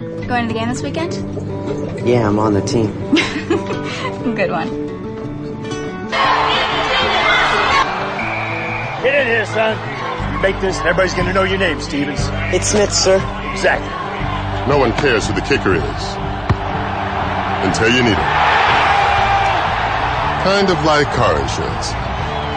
Going to the game this weekend? Yeah, I'm on the team. Good one. Get in here, son. You make this, and everybody's gonna know your name, Stevens. It's Smith, sir. Exactly. No one cares who the kicker is. Until you need it. Kind of like car insurance.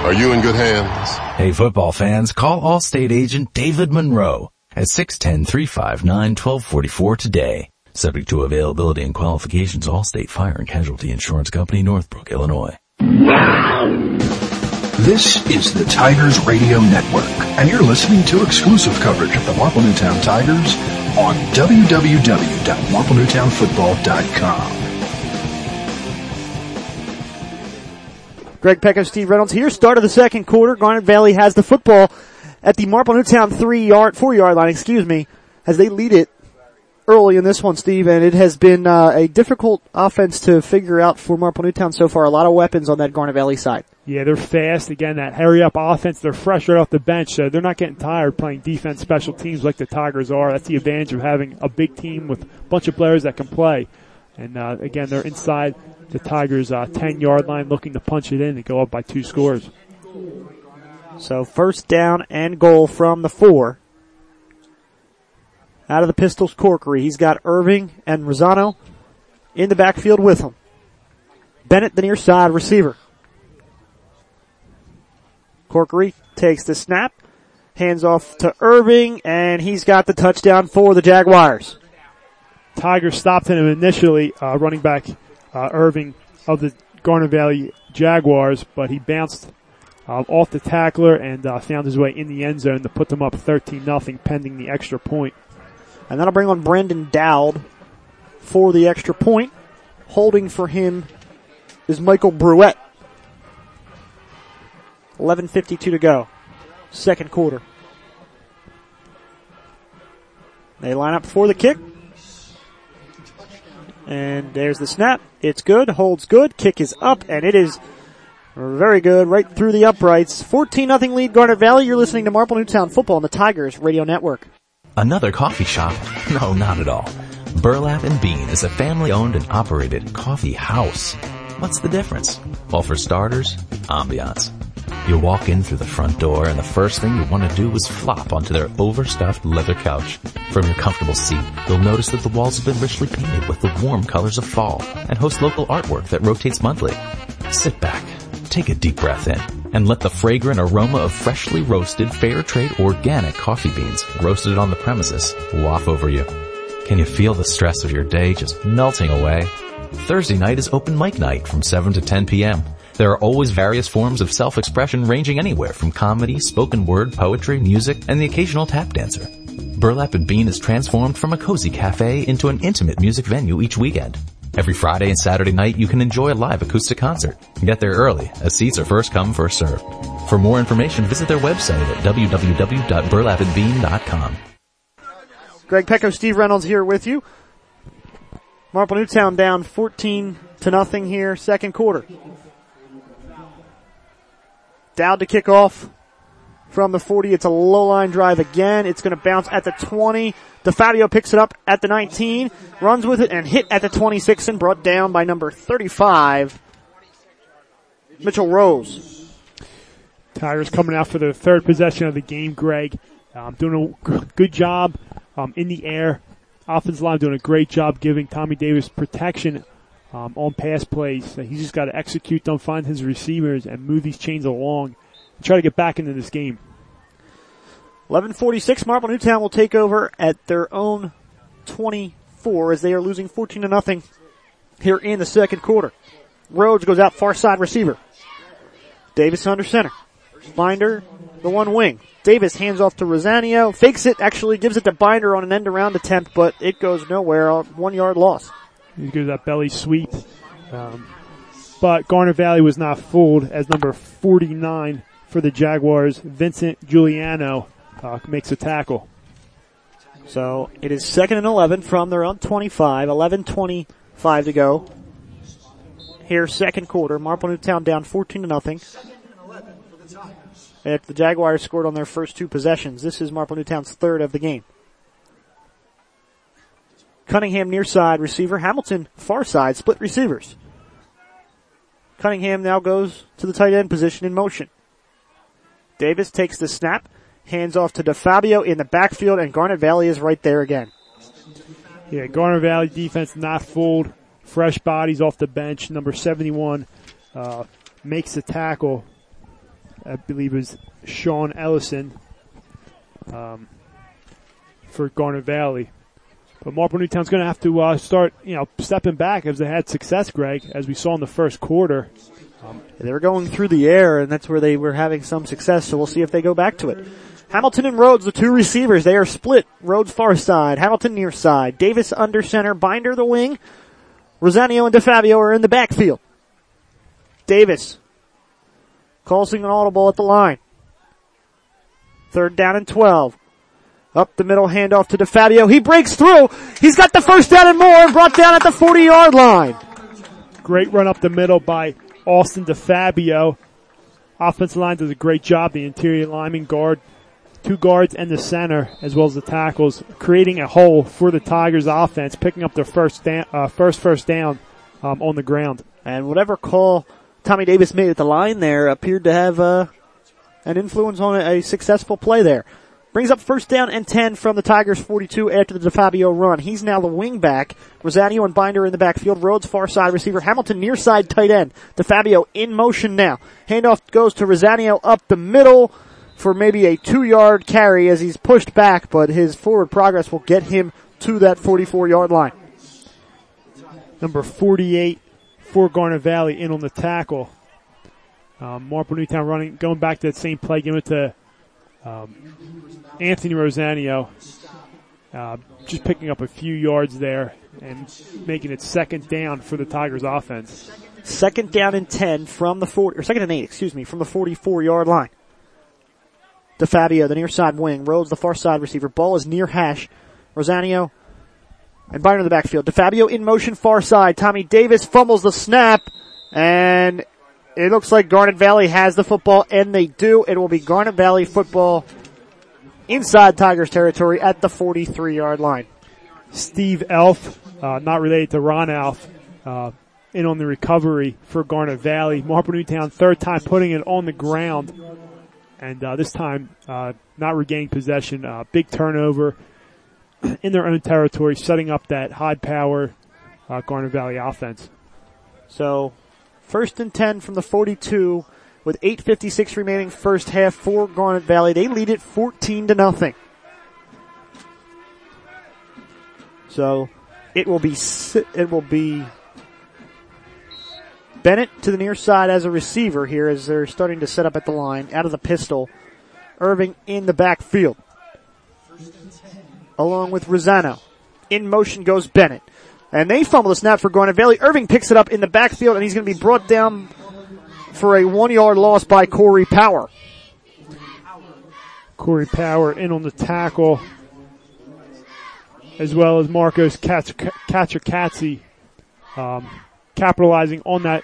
Are you in good hands? Hey football fans, call Allstate agent David Monroe at 610-359-1244 today. Subject to availability and qualifications, Allstate Fire and Casualty Insurance Company, Northbrook, Illinois. This is the Tigers Radio Network, and you're listening to exclusive coverage of the Marple Newtown Tigers on www.marplenewtownfootball.com. Greg Pecko, Steve Reynolds here. Start of the second quarter. Garnet Valley has the football at the Marple Newtown three yard, four yard line, excuse me, as they lead it early in this one, Steve, and it has been uh, a difficult offense to figure out for Marple Newtown so far. A lot of weapons on that Garnet Valley side. Yeah, they're fast. Again, that hurry up offense. They're fresh right off the bench, so they're not getting tired playing defense special teams like the Tigers are. That's the advantage of having a big team with a bunch of players that can play. And uh, again, they're inside the Tigers' uh, 10 yard line looking to punch it in and go up by two scores. So first down and goal from the four. Out of the Pistols Corkery. He's got Irving and Rosano in the backfield with him. Bennett, the near side receiver. Corkery takes the snap, hands off to Irving, and he's got the touchdown for the Jaguars. Tiger stopped him initially, uh, running back uh, Irving of the Garnet Valley Jaguars, but he bounced uh, off the tackler and uh, found his way in the end zone to put them up 13 nothing, pending the extra point. And that'll bring on Brendan Dowd for the extra point. Holding for him is Michael Bruette. 11.52 to go. Second quarter. They line up for the kick. And there's the snap. It's good. Holds good. Kick is up and it is very good. Right through the uprights. 14 nothing lead Garnet Valley. You're listening to Marple Newtown Football on the Tigers Radio Network. Another coffee shop? No, not at all. Burlap and Bean is a family owned and operated coffee house. What's the difference? Well, for starters, ambiance. You walk in through the front door and the first thing you want to do is flop onto their overstuffed leather couch. From your comfortable seat, you'll notice that the walls have been richly painted with the warm colors of fall and host local artwork that rotates monthly. Sit back, take a deep breath in, and let the fragrant aroma of freshly roasted fair trade organic coffee beans roasted on the premises waft over you. Can you feel the stress of your day just melting away? Thursday night is open mic night from 7 to 10 p.m. There are always various forms of self-expression ranging anywhere from comedy, spoken word, poetry, music, and the occasional tap dancer. Burlap and Bean is transformed from a cozy cafe into an intimate music venue each weekend. Every Friday and Saturday night you can enjoy a live acoustic concert. Get there early, as seats are first come, first served. For more information, visit their website at www.burlapandbean.com. Greg Pecko, Steve Reynolds here with you. Marple Newtown down 14 to nothing here, second quarter. Down to kick off from the 40. It's a low line drive again. It's going to bounce at the 20. DeFabio picks it up at the 19, runs with it and hit at the 26 and brought down by number 35, Mitchell Rose. Tigers coming out for the third possession of the game, Greg. Um, doing a good job um, in the air. Offensive line doing a great job giving Tommy Davis protection um, on pass plays. He's just got to execute them, find his receivers, and move these chains along try to get back into this game. 1146, Marple Newtown will take over at their own 24 as they are losing 14 to nothing here in the second quarter. Rhodes goes out far side receiver. Davis under center. Binder, the one wing. Davis hands off to Rosanio, fakes it, actually gives it to Binder on an end around attempt, but it goes nowhere. One yard loss. He gives that belly sweep. Um, but Garnet Valley was not fooled as number 49 for the Jaguars, Vincent Giuliano, uh, makes a tackle. So it is second and 11 from their own 25, 11-25 to go. Here, second quarter, Marple Newtown down 14 to nothing. The Jaguars scored on their first two possessions, this is Marple Newtown's third of the game. Cunningham near side receiver. Hamilton far side split receivers. Cunningham now goes to the tight end position in motion. Davis takes the snap, hands off to DeFabio in the backfield, and Garnet Valley is right there again. Yeah, Garnet Valley defense not fooled. Fresh bodies off the bench. Number 71 uh, makes the tackle. I believe it was Sean Ellison um, for Garnet Valley. But Marple Newtown's going to have to uh, start, you know, stepping back as they had success, Greg, as we saw in the first quarter. They were going through the air, and that's where they were having some success. So we'll see if they go back to it. Hamilton and Rhodes, the two receivers, they are split. Rhodes far side, Hamilton near side. Davis under center, Binder the wing. Rosanio and DeFabio are in the backfield. Davis causing an audible at the line. Third down and 12. Up the middle, handoff to DeFabio. He breaks through. He's got the first down and more and brought down at the 40 yard line. Great run up the middle by Austin DeFabio. Offensive line does a great job. The interior lineman guard, two guards and the center, as well as the tackles, creating a hole for the Tigers offense, picking up their first uh, first first down um, on the ground. And whatever call Tommy Davis made at the line there appeared to have uh, an influence on a successful play there. Brings up first down and 10 from the Tigers 42 after the DeFabio run. He's now the wing back. Rosanio and Binder in the backfield. Rhodes far side receiver. Hamilton near side tight end. DeFabio in motion now. Handoff goes to Rosanio up the middle for maybe a two yard carry as he's pushed back, but his forward progress will get him to that 44 yard line. Number 48 for Garnet Valley in on the tackle. Um, Marple Newtown running, going back to that same play, giving it to um, Anthony Rosanio. Uh, just picking up a few yards there and making it second down for the Tigers offense. Second down and 10 from the 40, or second and 8, excuse me, from the 44 yard line. DeFabio, the near side wing. Rhodes, the far side receiver. Ball is near hash. Rosanio and Byron in the backfield. DeFabio in motion far side. Tommy Davis fumbles the snap and it looks like Garnet Valley has the football and they do. It will be Garnet Valley football inside Tigers territory at the 43 yard line. Steve Elf, uh, not related to Ron Elf, uh, in on the recovery for Garnet Valley. Marple Newtown, third time putting it on the ground. And uh, this time, uh, not regaining possession. Uh, big turnover in their own territory, setting up that high power uh, Garnet Valley offense. So, first and 10 from the 42 with 8.56 remaining first half for Garnet Valley. They lead it 14 to nothing. So, it will be, it will be Bennett to the near side as a receiver here as they're starting to set up at the line out of the pistol. Irving in the backfield. Along with Rosano. In motion goes Bennett. And they fumble the snap for Garnet Valley. Irving picks it up in the backfield and he's going to be brought down for a one yard loss by Corey Power. Corey Power in on the tackle, as well as Marcos Katzer um, capitalizing on that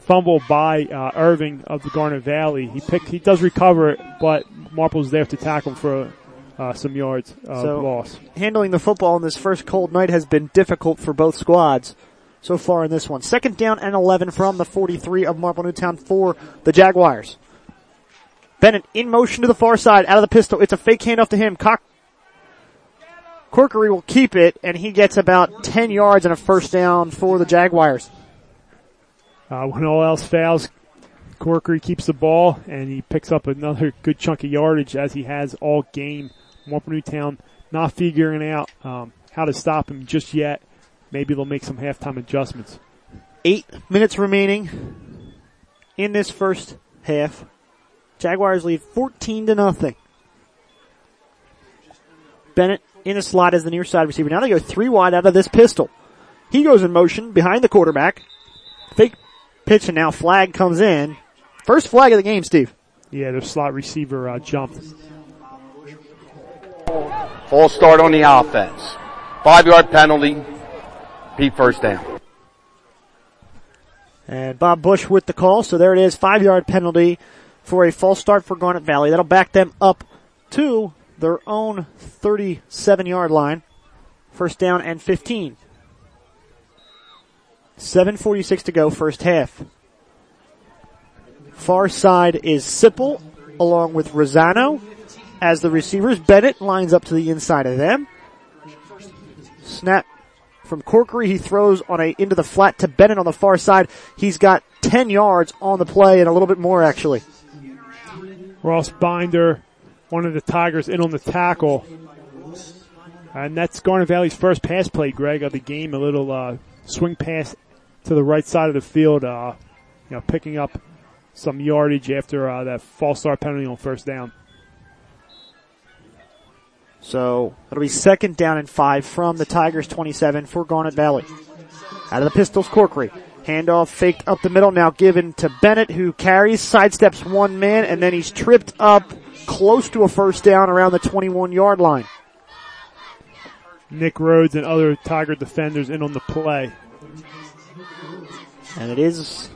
fumble by uh, Irving of the Garnet Valley. He picked, he does recover it, but Marple's there to tackle him for uh, some yards of So- loss. Handling the football in this first cold night has been difficult for both squads so far in this one. Second down and 11 from the 43 of Marple Newtown for the Jaguars. Bennett in motion to the far side, out of the pistol. It's a fake handoff to him. Cock- Corkery will keep it, and he gets about 10 yards and a first down for the Jaguars. Uh, when all else fails, Corkery keeps the ball and he picks up another good chunk of yardage as he has all game. Marple Newtown not figuring out um, how to stop him just yet. Maybe they'll make some halftime adjustments. Eight minutes remaining in this first half. Jaguars lead 14 to nothing. Bennett in the slot as the near side receiver. Now they go three wide out of this pistol. He goes in motion behind the quarterback. Fake pitch and now flag comes in. First flag of the game, Steve. Yeah, the slot receiver uh, jumped. False start on the offense. Five yard penalty. Pete first down. And Bob Bush with the call. So there it is. Five yard penalty for a false start for Garnet Valley. That'll back them up to their own 37 yard line. First down and 15. 7.46 to go, first half. Far side is Sipple along with Rosano as the receivers. Bennett lines up to the inside of them. Snap from Corkery. He throws on a into the flat to Bennett on the far side. He's got 10 yards on the play and a little bit more actually. Ross Binder, one of the Tigers, in on the tackle. And that's Garnet Valley's first pass play, Greg, of the game. A little uh, swing pass to the right side of the field, uh, you know, picking up some yardage after uh, that false start penalty on first down. So it'll be second down and five from the Tigers 27 for Garnet Valley. Out of the pistols, Corkery. Handoff faked up the middle, now given to Bennett, who carries, sidesteps one man, and then he's tripped up close to a first down around the 21 yard line. Nick Rhodes and other Tiger defenders in on the play. And it is,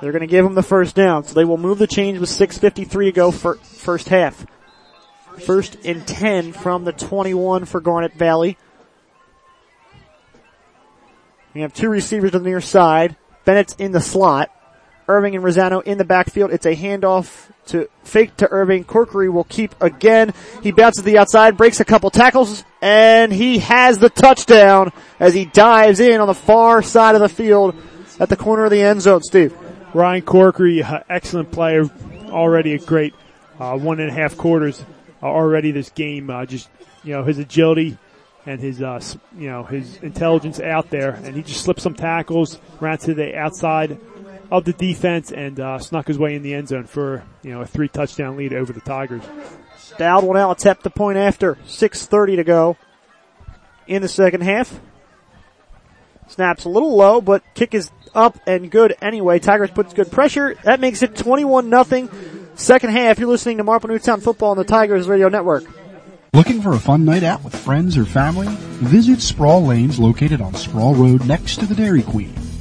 they're going to give him the first down, so they will move the change with 6.53 to go for first half. First and 10 from the 21 for Garnet Valley. We have two receivers on the near side. Bennett's in the slot. Irving and Rosano in the backfield. It's a handoff to fake to Irving. Corkery will keep again. He bounces the outside, breaks a couple tackles, and he has the touchdown as he dives in on the far side of the field at the corner of the end zone, Steve. Ryan Corkery, excellent player, already a great uh, one and a half quarters already this game. Uh, just you know his agility and his uh, you know his intelligence out there, and he just slipped some tackles, ran to the outside of the defense, and uh, snuck his way in the end zone for you know a three touchdown lead over the Tigers. Dowd will now attempt the point after 6:30 to go in the second half. Snaps a little low, but kick is up and good anyway. Tigers puts good pressure. That makes it 21 nothing. Second half, you're listening to Marple Newtown Football on the Tigers Radio Network. Looking for a fun night out with friends or family? Visit Sproul Lanes located on Sproul Road next to the Dairy Queen.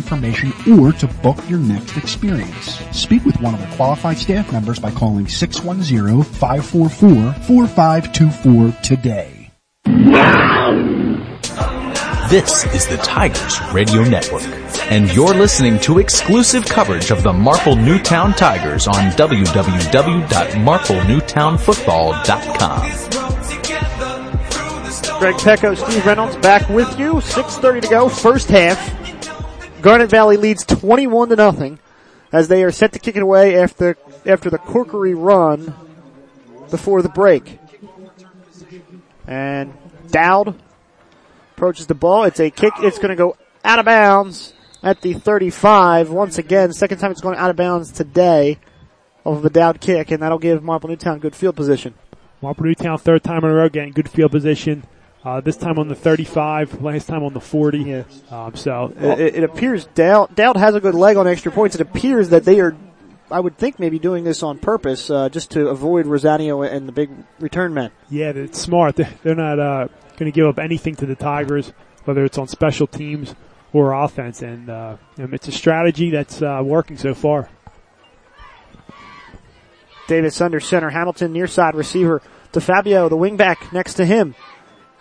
information or to book your next experience. Speak with one of our qualified staff members by calling 610-544-4524 today. This is the Tigers Radio Network, and you're listening to exclusive coverage of the Marple Newtown Tigers on www.marplenewtownfootball.com. Greg Pecko, Steve Reynolds back with you. 6.30 to go, first half. Garnet Valley leads 21 to nothing as they are set to kick it away after, after the Corkery run before the break. And Dowd approaches the ball. It's a kick. It's going to go out of bounds at the 35. Once again, second time it's going out of bounds today off of a Dowd kick, and that'll give Marple Newtown good field position. Marple Newtown third time in a row getting good field position. Uh, this time on the 35, last time on the 40. Yeah. Um, so It, it appears Dowd, Dowd has a good leg on extra points. It appears that they are, I would think, maybe doing this on purpose, uh, just to avoid Rosanio and the big return men. yeah, it's smart. They're they're not uh, going to give up anything to the Tigers, whether it's on special teams or offense, and uh, it's a strategy that's uh, working so far. Davis under center, Hamilton near side receiver to Fabio, the wingback next to him.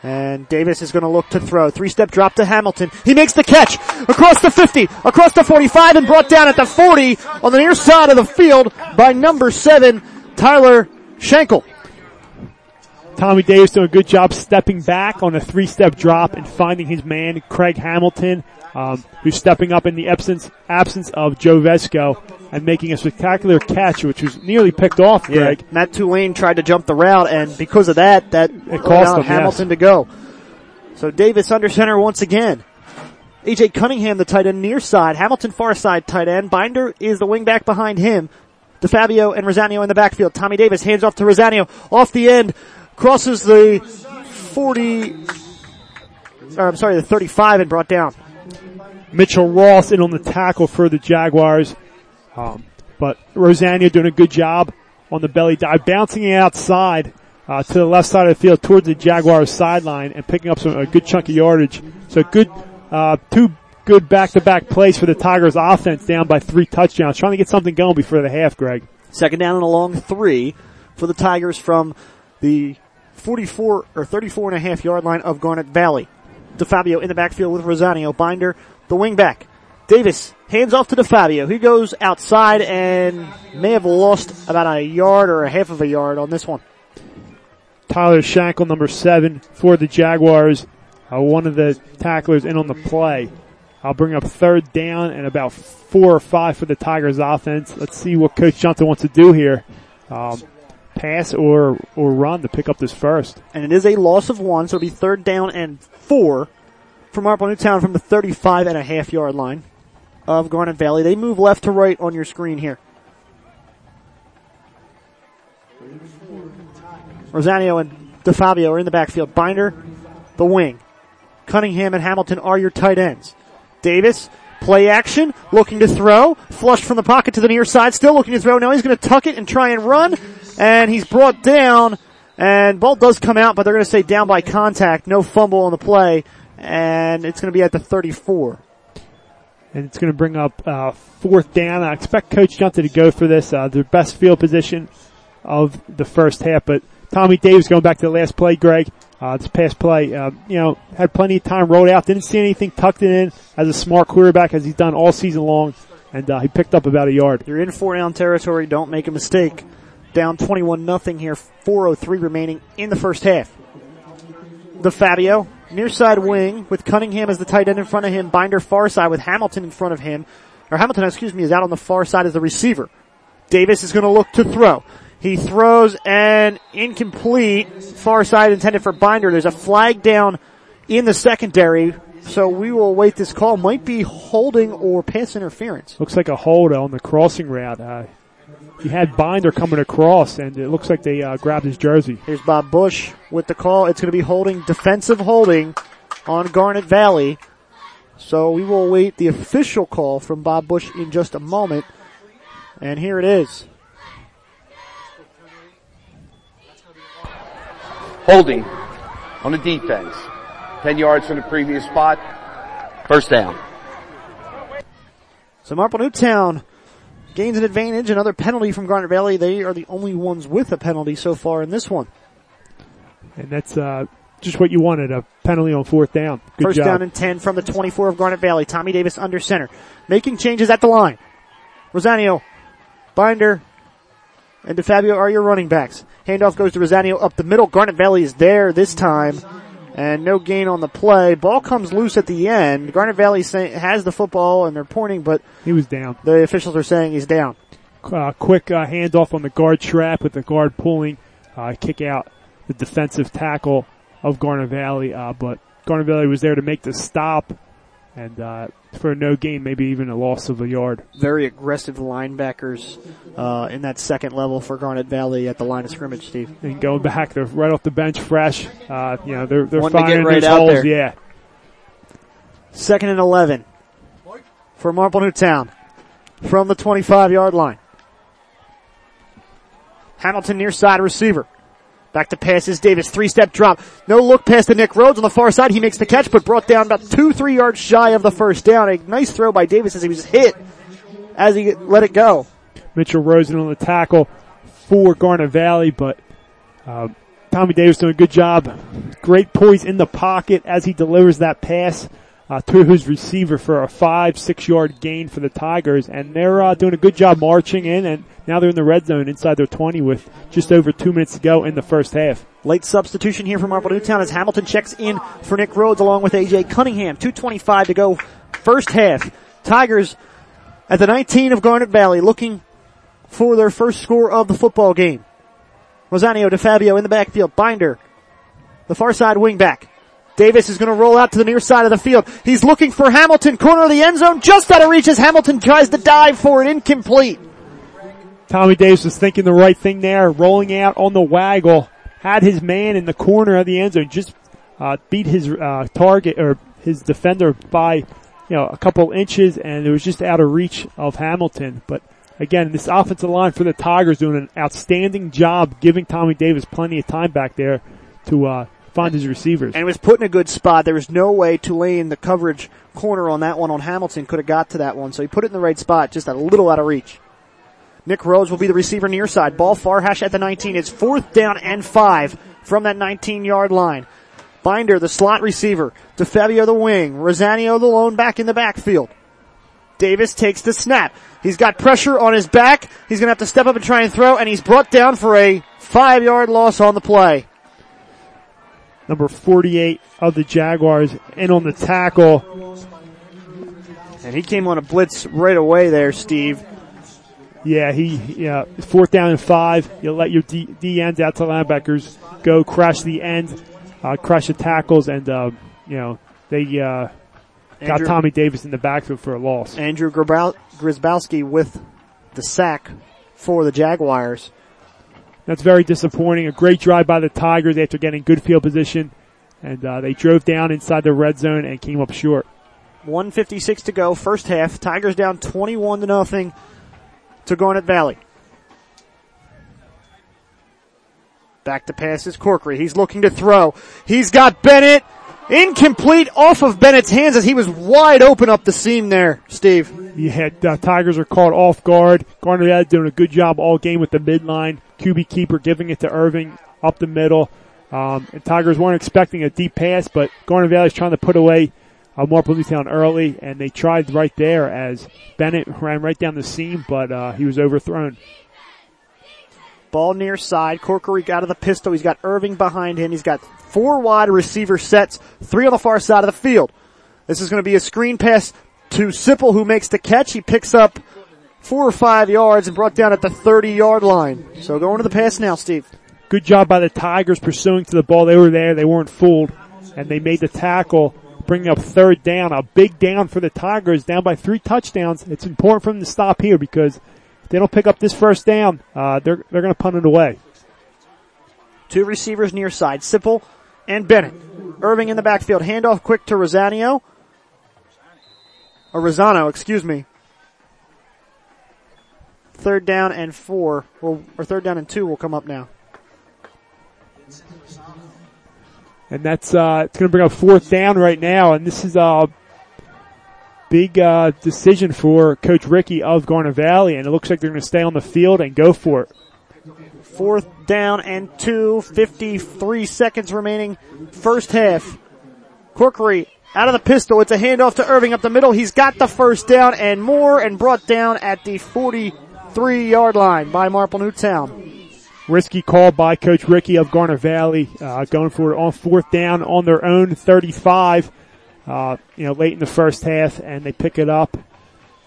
And Davis is going to look to throw. Three step drop to Hamilton. He makes the catch across the 50, across the 45 and brought down at the 40 on the near side of the field by number seven, Tyler Schenkel. Tommy Davis doing a good job stepping back on a three-step drop and finding his man, Craig Hamilton, um, who's stepping up in the absence absence of Joe Vesco and making a spectacular catch, which was nearly picked off. Greg. Matt Tulane tried to jump the route and because of that, that It cost him, Hamilton yes. to go. So Davis under center once again. AJ Cunningham, the tight end near side. Hamilton far side tight end. Binder is the wing back behind him. DeFabio and Rosanio in the backfield. Tommy Davis hands off to Rosanio. Off the end. Crosses the 40, or I'm sorry, the 35 and brought down. Mitchell Ross in on the tackle for the Jaguars. Um, but Rosanio doing a good job on the belly dive, bouncing outside uh, to the left side of the field towards the Jaguars sideline and picking up some a good chunk of yardage. So good, uh, two good back-to-back plays for the Tigers offense down by three touchdowns, trying to get something going before the half, Greg. Second down and a long three for the Tigers from the 44 or 34 and a half yard line of Garnet Valley. DeFabio in the backfield with Rosanio. Binder, the wingback. Davis hands off to DeFabio. He goes outside and may have lost about a yard or a half of a yard on this one. Tyler Shankle, number seven for the Jaguars, uh, one of the tacklers in on the play. I'll bring up third down and about four or five for the Tigers offense. Let's see what Coach Johnson wants to do here. Um, pass or, or run to pick up this first. And it is a loss of one, so it'll be third down and four for Marple Newtown from the 35 and a half yard line of Garnet Valley. They move left to right on your screen here. Rosanio and DeFabio are in the backfield. Binder, the wing. Cunningham and Hamilton are your tight ends. Davis, play action, looking to throw, flushed from the pocket to the near side, still looking to throw. Now he's going to tuck it and try and run, and he's brought down, and ball does come out, but they're going to say down by contact, no fumble on the play, and it's going to be at the 34. And it's going to bring up uh, fourth down. I expect Coach Johnson to go for this, uh, best field position of the first half, but Tommy Davis going back to the last play, Greg. Uh, this past play, uh, you know, had plenty of time, rolled out, didn't see anything, tucked it in as a smart quarterback as he's done all season long, and uh, he picked up about a yard. You're in four down territory, don't make a mistake. Down 21 nothing here, 4.03 remaining in the first half. DeFabio, near side wing with Cunningham as the tight end in front of him, Binder far side with Hamilton in front of him, or Hamilton, excuse me, is out on the far side as the receiver. Davis is going to look to throw. He throws an incomplete. Far side intended for Binder. There's a flag down in the secondary. So we will wait this call. Might be holding or pass interference. Looks like a hold on the crossing route. Uh, he had Binder coming across and it looks like they uh, grabbed his jersey. Here's Bob Bush with the call. It's going to be holding, defensive holding on Garnet Valley. So we will wait the official call from Bob Bush in just a moment. And here it is. Holding on the defense. 10 yards from the previous spot. First down. So Marple Newtown gains an advantage. Another penalty from Garnet Valley. They are the only ones with a penalty so far in this one. And that's, uh, just what you wanted, a penalty on fourth down. Good First job. down and 10 from the 24 of Garnet Valley. Tommy Davis under center. Making changes at the line. Rosanio, Binder, and DeFabio are your running backs. Handoff goes to Rosanio up the middle. Garnet Valley is there this time. And no gain on the play. Ball comes loose at the end. Garnet Valley say, has the football and they're pointing, but He was down. the officials are saying he's down. Uh, quick uh, handoff on the guard trap with the guard pulling, uh, kick out the defensive tackle of Garnet Valley. Uh, but Garnet Valley was there to make the stop, and uh, for a no gain, maybe even a loss of a yard. Very aggressive linebackers uh, in that second level for Garnet Valley at the line of scrimmage, Steve. And going back, they're right off the bench, fresh. Uh, you know, they're they're Wanting firing right those holes. there. Yeah, Second and 11 for Marple Newtown from the 25 yard line. Hamilton near side receiver. Back to passes Davis, three step drop. No look pass to Nick Rhodes on the far side. He makes the catch, but brought down about two, three yards shy of the first down. A nice throw by Davis as he was hit as he let it go. Mitchell Rosen on the tackle for Garnet Valley, but uh, Tommy Davis doing a good job. Great poise in the pocket as he delivers that pass uh, to his receiver for a five, six yard gain for the Tigers, and they're uh, doing a good job marching in, and now they're in the red zone inside their 20 with just over two minutes to go in the first half. Late substitution here for Marple Newtown as Hamilton checks in for Nick Rhodes along with AJ Cunningham. 225 to go first half. Tigers at the 19 of Garnet Valley looking for their first score of the football game. Rosanio DeFabio in the backfield. Binder, the far side wing back. Davis is going to roll out to the near side of the field. He's looking for Hamilton, corner of the end zone, just out of reach as Hamilton tries to dive for it, incomplete. Tommy Davis was thinking the right thing there, rolling out on the waggle, had his man in the corner of the end zone, just uh, beat his uh, target or his defender by you know a couple inches, and it was just out of reach of Hamilton. But again, this offensive line for the Tigers doing an outstanding job, giving Tommy Davis plenty of time back there to uh, find his receivers. And it was put in a good spot. There was no way Tulane, the coverage corner on that one on Hamilton, could have got to that one. So he put it in the right spot, just a little out of reach. Nick Rhodes will be the receiver near side. Ball far hash at the 19. It's fourth down and five from that 19 yard line. Binder, the slot receiver. DeFabio, the wing. Rosanio, the lone back in the backfield. Davis takes the snap. He's got pressure on his back. He's going to have to step up and try and throw, and he's brought down for a five yard loss on the play. Number 48 of the Jaguars in on the tackle. And he came on a blitz right away there, Steve. Yeah, he, yeah, fourth down and five. You let your D, D ends out to linebackers go crush the end, uh, crush the tackles, and, uh, you know, they, uh, got Andrew- Tommy Davis in the backfield for a loss. Andrew Grisbowski with the sack for the Jaguars. That's very disappointing. A great drive by the Tigers after getting good field position, and uh, they drove down inside the red zone and came up short. 156 to go, first half. Tigers down 21 to nothing to Garnet Valley. Back to passes, Corkery. He's looking to throw. He's got Bennett. Incomplete off of Bennett's hands as he was wide open up the seam there, Steve. You had uh, Tigers are caught off guard. Garnet Valley doing a good job all game with the midline. QB keeper giving it to Irving up the middle. Um, and Tigers weren't expecting a deep pass, but Garnet Valley's trying to put away uh, Marple Newtown early, and they tried right there as Bennett ran right down the seam, but uh, he was overthrown. Ball near side. Corkery out of the pistol. He's got Irving behind him. He's got four wide receiver sets, three on the far side of the field. This is going to be a screen pass to Sipple who makes the catch. He picks up four or five yards and brought down at the 30 yard line. So going to the pass now, Steve. Good job by the Tigers pursuing to the ball. They were there. They weren't fooled, and they made the tackle, bringing up third down. A big down for the Tigers, down by three touchdowns. It's important for them to stop here because if they don't pick up this first down, uh, they're they're going to punt it away. Two receivers near side, Sipple and Bennett. Irving in the backfield. Handoff quick to Rosanio. Or Rosano, excuse me. Third down and four, will, or third down and two will come up now. and that's uh, it's going to bring up fourth down right now. And this is a big uh, decision for Coach Ricky of Garnet Valley, and it looks like they're going to stay on the field and go for it. Fourth down and two, 53 seconds remaining, first half. Corkery out of the pistol. It's a handoff to Irving up the middle. He's got the first down and more and brought down at the 43 yard line by Marple Newtown. Risky call by Coach Ricky of Garnet Valley, uh, going for it on fourth down on their own 35. Uh, you know, late in the first half, and they pick it up,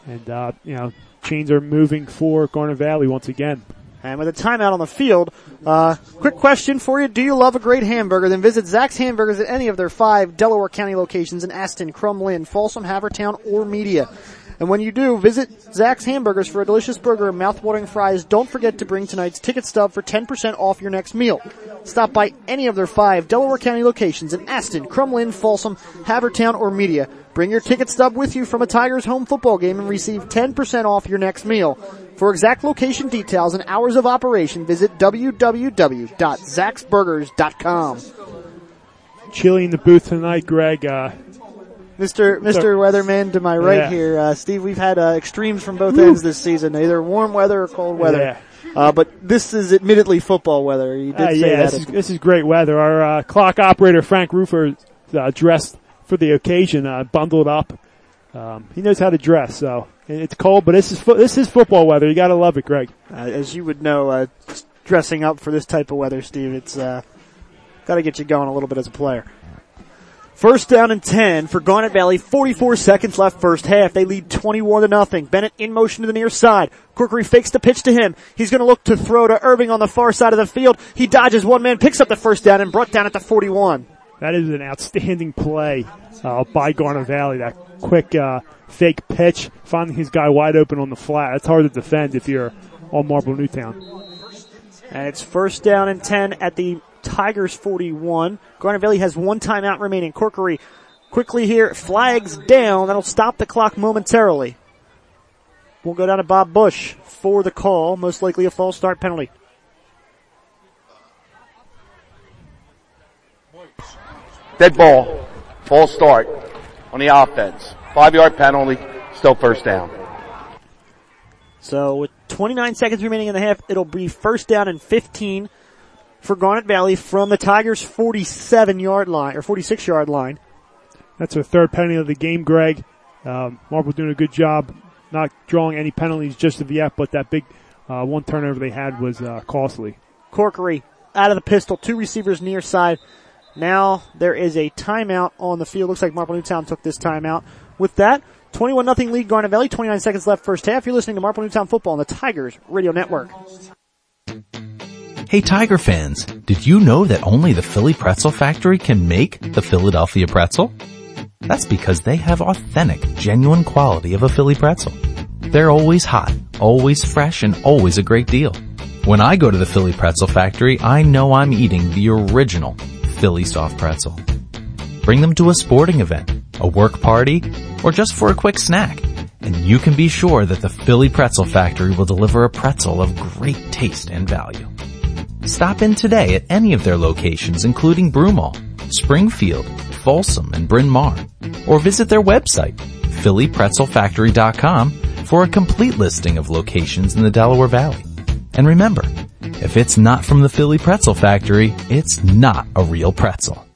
and uh, you know, chains are moving for Garnet Valley once again. And with a timeout on the field, uh, quick question for you. Do you love a great hamburger? Then visit Zac's Hamburgers at any of their five Delaware County locations in Aston, Crum Lynne, Folsom, Havertown, or Media. And when you do, visit Zac's Hamburgers for a delicious burger and mouth-watering fries. Don't forget to bring tonight's ticket stub for 10% off your next meal. Stop by any of their five Delaware County locations in Aston, Crum Lynne, Folsom, Havertown, or Media. Bring your ticket stub with you from a Tigers home football game and receive 10% off your next meal. For exact location details and hours of operation, visit www.zaxburgers.com. Chilly in the booth tonight, Greg. Uh, Mr. Mr. Weatherman to my right Yeah. here, uh, Steve. We've had uh, extremes from both ends this season, either warm weather or cold weather. Yeah. Uh, but this is admittedly football weather. You did Uh, say yeah, that. this is, this is great weather. Our uh, clock operator Frank Roofer uh, dressed for the occasion, uh, bundled up. Um, he knows how to dress, so it's cold, but this is fo- this is football weather. You gotta love it, Greg. uh, as you would know, uh, dressing up for this type of weather, Steve, it's uh, got to get you going a little bit as a player. First down and 10 for Garnet Valley. 44 seconds left first half. They lead 21 to nothing. Bennett in motion to the near side. Corkery fakes the pitch to him. He's going to look to throw to Irving on the far side of the field. He dodges one man, picks up the first down and brought down at the 41. That is an outstanding play uh, by Garnet Valley. That quick uh, fake pitch, finding his guy wide open on the flat. That's hard to defend if you're on Marple Newtown. And it's first down and 10 at the Tigers 41. Garnet Valley has one timeout remaining. Corkery quickly here, flags down. That'll stop the clock momentarily. We'll go down to Bob Bush for the call, most likely a false start penalty. Dead ball. False start on the offense. Five yard penalty. Still first down. So with 29 seconds remaining in the half, it'll be first down and 15 for Garnet Valley from the Tigers 47 yard line, or 46 yard line. That's their third penalty of the game, Greg. Um, Marple doing a good job not drawing any penalties just of yet, but that big uh, one turnover they had was uh, costly. Corkery out of the pistol, two receivers near side. Now there is a timeout on the field. Looks like Marple Newtown took this timeout. With that, 21 nothing lead Garnet Valley, 29 seconds left first half. You're listening to Marple Newtown football on the Tigers Radio Network. Hey Tiger fans, did you know that only the Philly Pretzel Factory can make the Philadelphia pretzel? That's because they have authentic, genuine quality of a Philly pretzel. They're always hot, always fresh, and always a great deal. When I go to the Philly Pretzel Factory, I know I'm eating the original Philly soft pretzel. Bring them to a sporting event, a work party, or just for a quick snack, and you can be sure that the Philly Pretzel Factory will deliver a pretzel of great taste and value. Stop in today at any of their locations including Broomall, Springfield, Folsom, and Bryn Mawr, or visit their website, phillypretzelfactory.com for a complete listing of locations in the Delaware Valley. And remember, if it's not from the Philly Pretzel Factory, it's not a real pretzel.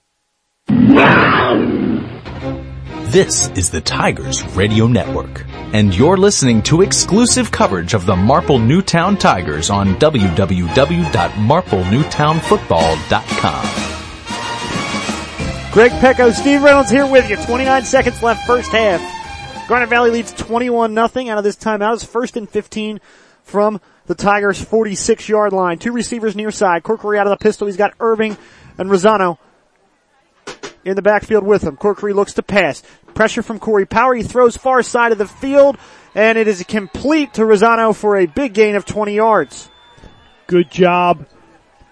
This is the Tigers Radio Network, and you're listening to exclusive coverage of the Marple Newtown Tigers on www.marplenewtownfootball.com. Greg Pecko, Steve Reynolds here with you. 29 seconds left first half. Garnet Valley leads 21 nothing out of this timeout. It's first and 15 from the Tigers 46 yard line. Two receivers near side. Corkery out of the pistol. He's got Irving and Rosano in the backfield with him. Corkery looks to pass. Pressure from Corey Power. He throws far side of the field and it is complete to Rosano for a big gain of 20 yards. Good job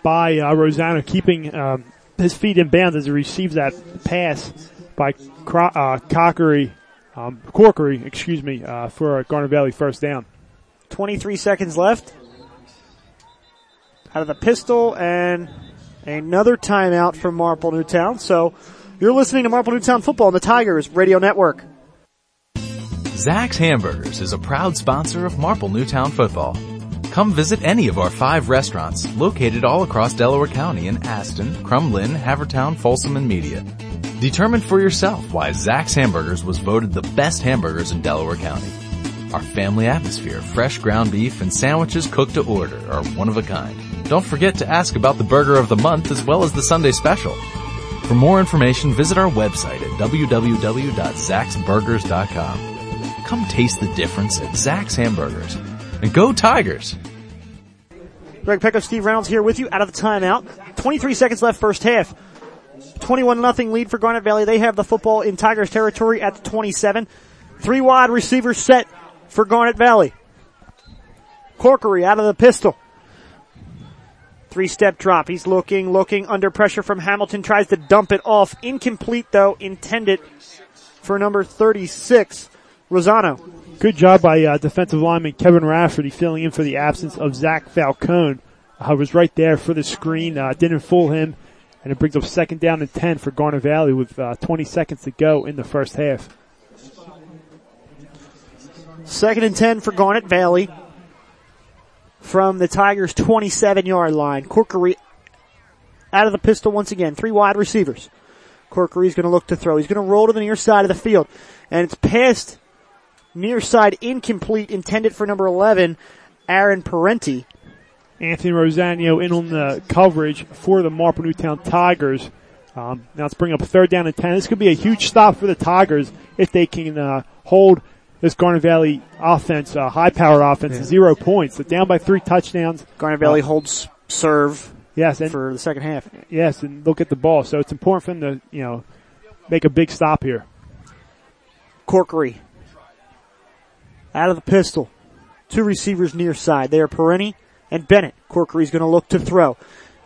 by uh, Rosano keeping um, his feet in bounds as he receives that pass by Cro- uh, Cockery, um, Corkery, excuse me, uh, for a Garnet Valley first down. 23 seconds left. Out of the pistol and another timeout from Marple Newtown. So you're listening to Marple Newtown football on the Tigers Radio Network. Zac's Hamburgers is a proud sponsor of Marple Newtown football. Come visit any of our five restaurants located all across Delaware County in Aston, Crum Lynne, Havertown, Folsom, and Media. Determine for yourself why Zac's Hamburgers was voted the best hamburgers in Delaware County. Our family atmosphere, fresh ground beef, and sandwiches cooked to order are one of a kind. Don't forget to ask about the burger of the month as well as the Sunday special. For more information, visit our website at www.zaxburgers.com. Come taste the difference at Zac's Hamburgers. And go Tigers! Greg Pecko, Steve Reynolds here with you out of the timeout. 23 seconds left first half. 21 nothing lead for Garnet Valley. They have the football in Tigers territory at the 27. Three wide receivers set for Garnet Valley. Corkery out of the pistol. Three step drop. He's looking, looking under pressure from Hamilton. Tries to dump it off. Incomplete though. Intended for number 36, Rosano. Good job by uh, defensive lineman Kevin Rafferty filling in for the absence of Zach Falcone. I uh, was right there for the screen. Uh, didn't fool him. And it brings up second down and 10 for Garnet Valley with uh, 20 seconds to go in the first half. Second and 10 for Garnet Valley from the Tigers 27 yard line. Corkery out of the pistol once again. Three wide receivers. Corkery's going to look to throw. He's going to roll to the near side of the field. And it's past near side incomplete intended for number 11, Aaron Parenti. Anthony Rosanio in on the coverage for the Marple Newtown Tigers. Um, now let's bring up third down and 10. This could be a huge stop for the Tigers if they can uh, hold this Garnet Valley offense, uh, high powered offense, yeah. zero points. They're down by three touchdowns. Garnet Valley uh, holds serve. Yes, and, for the second half. Yes, and look at the ball. So it's important for them to, you know, make a big stop here. Corkery. Out of the pistol. Two receivers near side. They are Perenni and Bennett. Corkery's going to look to throw.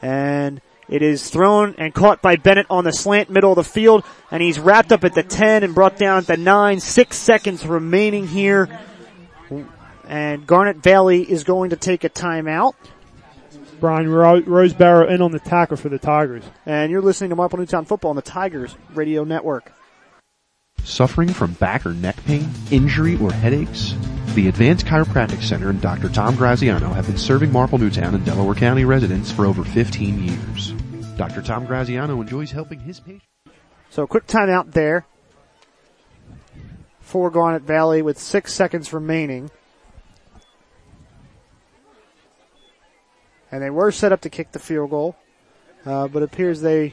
And It is thrown and caught by Bennett on the slant middle of the field, and he's wrapped up at the 10 and brought down at the 9. Six seconds remaining here. And Garnet Valley is going to take a timeout. Brian Ro- Rosebarrow in on the tackle for the Tigers. And you're listening to Marple Newtown Football on the Tigers Radio Network. Suffering from back or neck pain, injury, or headaches? The Advanced Chiropractic Center and Dr. Tom Graziano have been serving Marple Newtown and Delaware County residents for over 15 years. Dr. Tom Graziano enjoys helping his patients. So quick timeout there for Garnet Valley with six seconds remaining. And they were set up to kick the field goal, uh, but it appears they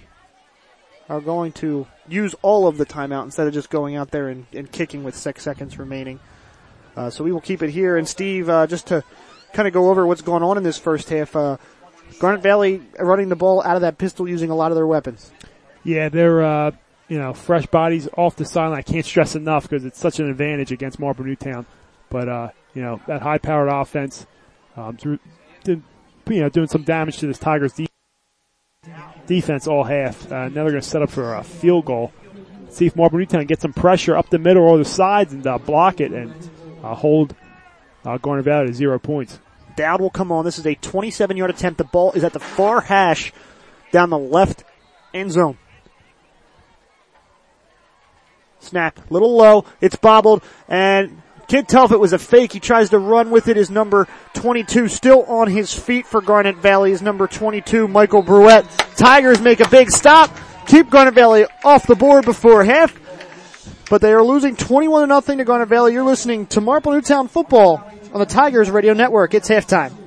are going to use all of the timeout instead of just going out there and, and kicking with six seconds remaining. Uh, so we will keep it here. And Steve, uh, just to kind of go over what's going on in this first half, uh, Garnet Valley running the ball out of that pistol using a lot of their weapons. Yeah, they're uh, you know fresh bodies off the sideline. I can't stress enough because it's such an advantage against Marple Newtown. But uh, you know that high-powered offense, um, through, you know, doing some damage to this Tigers de- defense all half. Uh, now they're going to set up for a field goal. See if Marple Newtown gets some pressure up the middle or the sides and uh, block it and uh, hold uh, Garnet Valley to zero points. Dowd will come on. This is a 27 yard attempt. The ball is at the far hash down the left end zone. Snap. Little low. It's bobbled and can't tell if it was a fake. He tries to run with it. His number 22 still on his feet for Garnet Valley. His number 22, Michael Bruette. Tigers make a big stop. Keep Garnet Valley off the board before half. But they are losing 21 0 to Garnet Valley. You're listening to Marple Newtown football on the Tigers Radio Network. It's halftime.